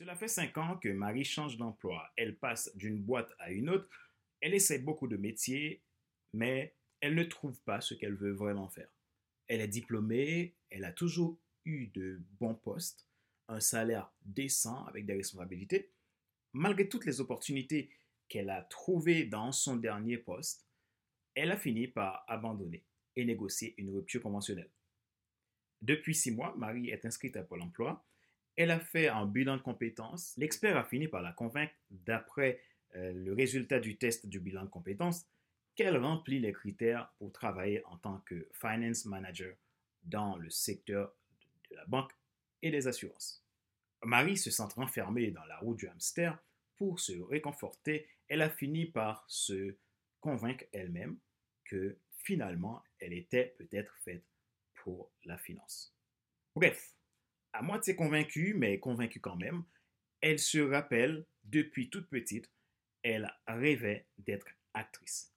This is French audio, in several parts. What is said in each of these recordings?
Cela fait cinq ans que Marie change d'emploi. Elle passe d'une boîte à une autre. Elle essaie beaucoup de métiers, mais elle ne trouve pas ce qu'elle veut vraiment faire. Elle est diplômée, elle a toujours eu de bons postes, un salaire décent avec des responsabilités. Malgré toutes les opportunités qu'elle a trouvées dans son dernier poste, elle a fini par abandonner et négocier une rupture conventionnelle. Depuis six mois, Marie est inscrite à Pôle emploi. Elle a fait un bilan de compétences. L'expert a fini par la convaincre, d'après euh, le résultat du test du bilan de compétences, qu'elle remplit les critères pour travailler en tant que finance manager dans le secteur de la banque et des assurances. Marie se sent renfermée dans la roue du hamster. Pour se réconforter, elle a fini par se convaincre elle-même que finalement, elle était peut-être faite pour la finance. Bref, à moitié convaincue, mais convaincue quand même, elle se rappelle, depuis toute petite, elle rêvait d'être actrice.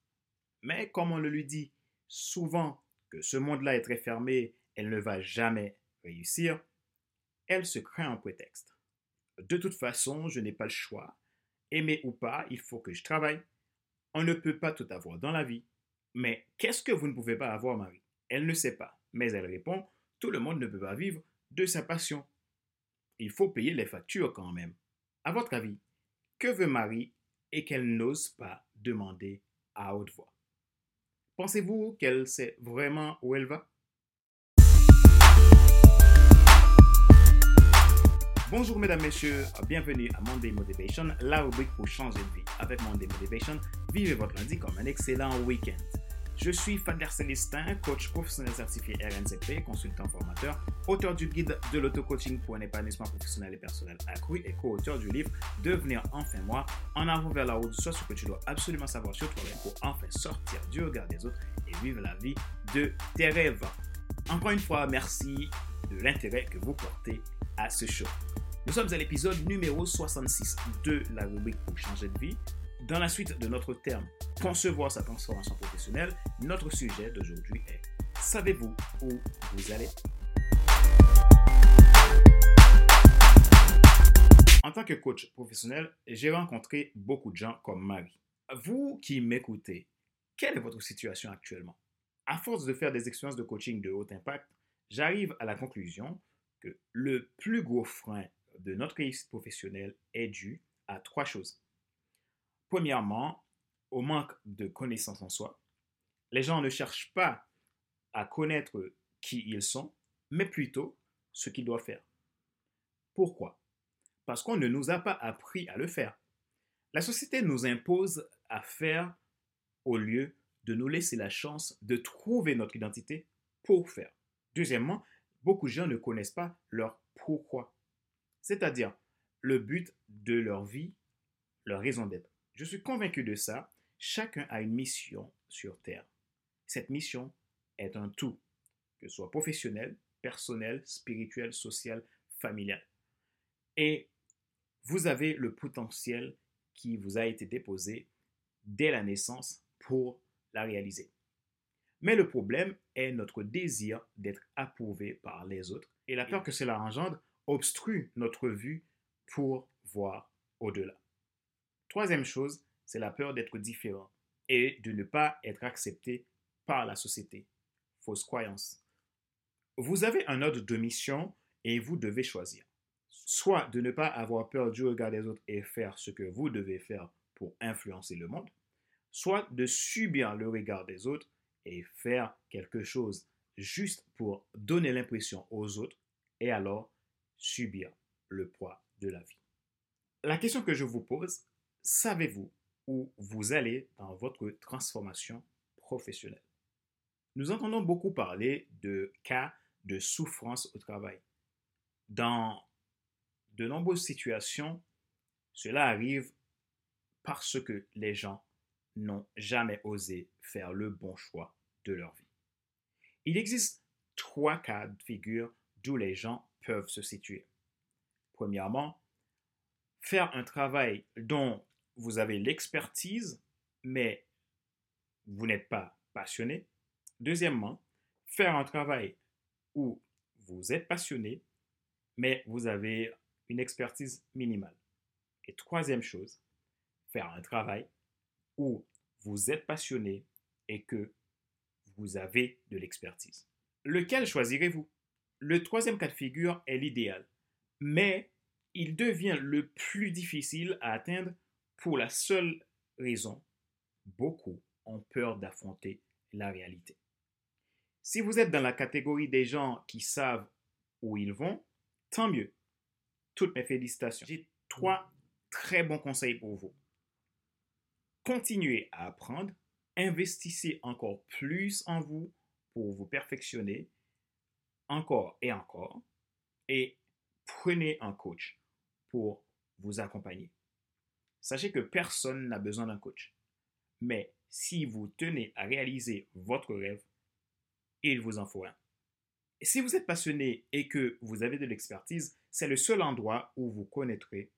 Mais comme on le lui dit souvent que ce monde-là est très fermé, elle ne va jamais réussir, elle se crée un prétexte. De toute façon, je n'ai pas le choix. Aimer ou pas, il faut que je travaille. On ne peut pas tout avoir dans la vie. Mais qu'est-ce que vous ne pouvez pas avoir, Marie? Elle ne sait pas, mais elle répond, tout le monde ne peut pas vivre de sa passion. Il faut payer les factures quand même. À votre avis, que veut Marie et qu'elle n'ose pas demander à haute voix? Pensez-vous qu'elle sait vraiment où elle va? Bonjour mesdames, messieurs, bienvenue à Monday Motivation, la rubrique pour changer de vie. Avec Monday Motivation, vivez votre lundi comme un excellent week-end. Je suis Fader Célestin, coach professionnel certifié RNCP, consultant formateur, auteur du guide de l'auto-coaching pour un épanouissement professionnel et personnel accru et co-auteur du livre Devenir enfin moi, en avant vers la route, soit ce que tu dois absolument savoir sur toi-même pour enfin sortir du regard des autres et vivre la vie de tes rêves. Encore une fois, merci de l'intérêt que vous portez à ce show. Nous sommes à l'épisode numéro 66 de la rubrique pour changer de vie. Dans la suite de notre terme Concevoir sa transformation professionnelle, notre sujet d'aujourd'hui est Savez-vous où vous allez? En tant que coach professionnel, j'ai rencontré beaucoup de gens comme Marie. Vous qui m'écoutez, quelle est votre situation actuellement? À force de faire des expériences de coaching de haut impact, j'arrive à la conclusion que le plus gros frein de notre réussite professionnelle est dû à trois choses. Premièrement, au manque de connaissance en soi. Les gens ne cherchent pas à connaître qui ils sont, mais plutôt ce qu'ils doivent faire. Pourquoi? Parce qu'on ne nous a pas appris à le faire. La société nous impose à faire au lieu de nous laisser la chance de trouver notre identité pour faire. Deuxièmement, beaucoup de gens ne connaissent pas leur pourquoi, c'est-à-dire le but de leur vie, leur raison d'être. Je suis convaincu de ça. Chacun a une mission sur Terre. Cette mission est un tout, que ce soit professionnel, personnel, spirituel, social, familial. Et vous avez le potentiel qui vous a été déposé dès la naissance pour la réaliser. Mais le problème est notre désir d'être approuvé par les autres et la peur que cela engendre obstrue notre vue pour voir au-delà. Troisième chose, c'est la peur d'être différent et de ne pas être accepté par la société. Fausse croyance. Vous avez un ordre de mission et vous devez choisir. Soit de ne pas avoir peur du regard des autres et faire ce que vous devez faire pour influencer le monde, soit de subir le regard des autres et faire quelque chose juste pour donner l'impression aux autres et alors subir le poids de la vie. La question que je vous pose, savez-vous où vous allez dans votre transformation professionnelle? Nous entendons beaucoup parler de cas de souffrance au travail. Dans de nombreuses situations, cela arrive parce que les gens n'ont jamais osé faire le bon choix de leur vie. Il existe trois cas de figure d'où les gens peuvent se situer. Premièrement, faire un travail dont vous avez l'expertise, mais vous n'êtes pas passionné. Deuxièmement, faire un travail où vous êtes passionné, mais vous avez une expertise minimale. Et troisième chose, faire un travail où vous êtes passionné et que vous avez de l'expertise. Lequel choisirez-vous? Le troisième cas de figure est l'idéal, mais il devient le plus difficile à atteindre pour la seule raison, beaucoup ont peur d'affronter la réalité. Si vous êtes dans la catégorie des gens qui savent où ils vont, tant mieux. Toutes mes félicitations. J'ai trois très bons conseils pour vous. Continuez à apprendre, investissez encore plus en vous pour vous perfectionner, encore et encore, et prenez un coach pour vous accompagner. Sachez que personne n'a besoin d'un coach. Mais si vous tenez à réaliser votre rêve, il vous en faut un. Si vous êtes passionné et que vous avez de l'expertise, c'est le seul endroit où vous connaîtrez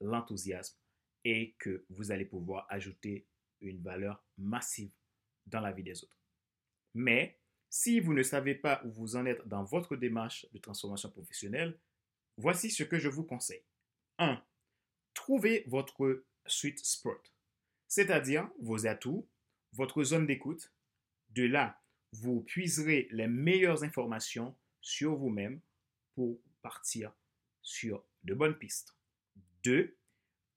l'enthousiasme et que vous allez pouvoir ajouter une valeur massive dans la vie des autres. Mais si vous ne savez pas où vous en êtes dans votre démarche de transformation professionnelle, voici ce que je vous conseille. 1. Trouvez votre sweet spot, c'est-à-dire vos atouts, votre zone d'écoute. De là, vous puiserez les meilleures informations sur vous-même pour partir sur de bonnes pistes. 2.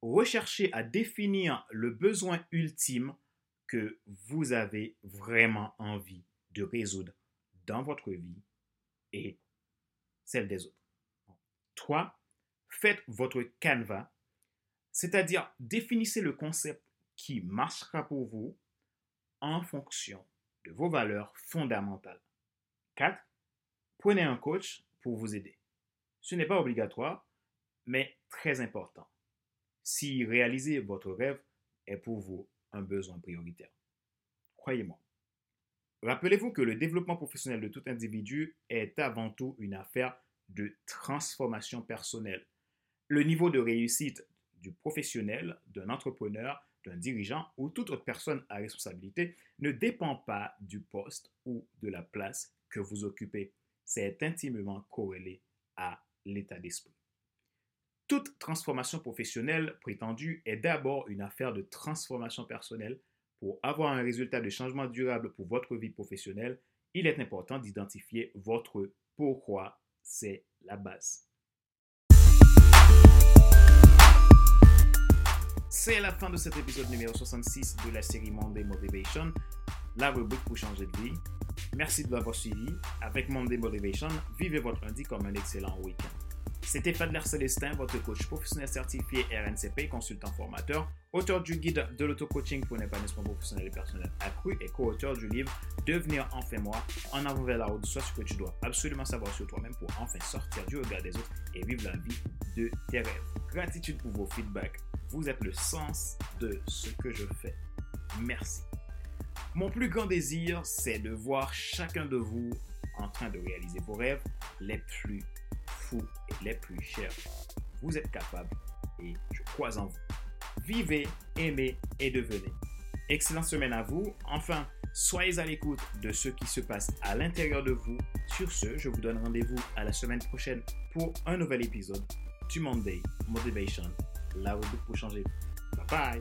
Recherchez à définir le besoin ultime que vous avez vraiment envie de résoudre dans votre vie et celle des autres. 3. Faites votre canevas, c'est-à-dire définissez le concept qui marchera pour vous en fonction de vos valeurs fondamentales. 4. Prenez un coach pour vous aider. Ce n'est pas obligatoire, mais très important si réaliser votre rêve est pour vous un besoin prioritaire. Croyez-moi. Rappelez-vous que le développement professionnel de tout individu est avant tout une affaire de transformation personnelle. Le niveau de réussite du professionnel, d'un entrepreneur, d'un dirigeant ou toute autre personne à responsabilité ne dépend pas du poste ou de la place que vous occupez. C'est intimement corrélé à l'état d'esprit. Toute transformation professionnelle prétendue est d'abord une affaire de transformation personnelle. Pour avoir un résultat de changement durable pour votre vie professionnelle, il est important d'identifier votre pourquoi. C'est la base. C'est la fin de cet épisode numéro 66 de la série Monday Motivation, la rubrique pour changer de vie. Merci de l'avoir suivi. Avec Monday Motivation, vivez votre lundi comme un excellent week-end. C'était Fadler Célestin, votre coach professionnel certifié RNCP, consultant formateur, auteur du guide de l'auto-coaching pour un épanouissement professionnel et personnel accru et co-auteur du livre Devenir enfin moi, en avant vers la route, soit ce que tu dois absolument savoir sur toi-même pour enfin sortir du regard des autres et vivre la vie de tes rêves. Gratitude pour vos feedbacks. Vous êtes le sens de ce que je fais. Merci. Mon plus grand désir, c'est de voir chacun de vous en train de réaliser vos rêves les plus fous et les plus chers. Vous êtes capable et je crois en vous. Vivez, aimez et devenez. Excellente semaine à vous. Enfin, soyez à l'écoute de ce qui se passe à l'intérieur de vous. Sur ce, je vous donne rendez-vous à la semaine prochaine pour un nouvel épisode du Monday Motivation, la route pour changer. Bye bye!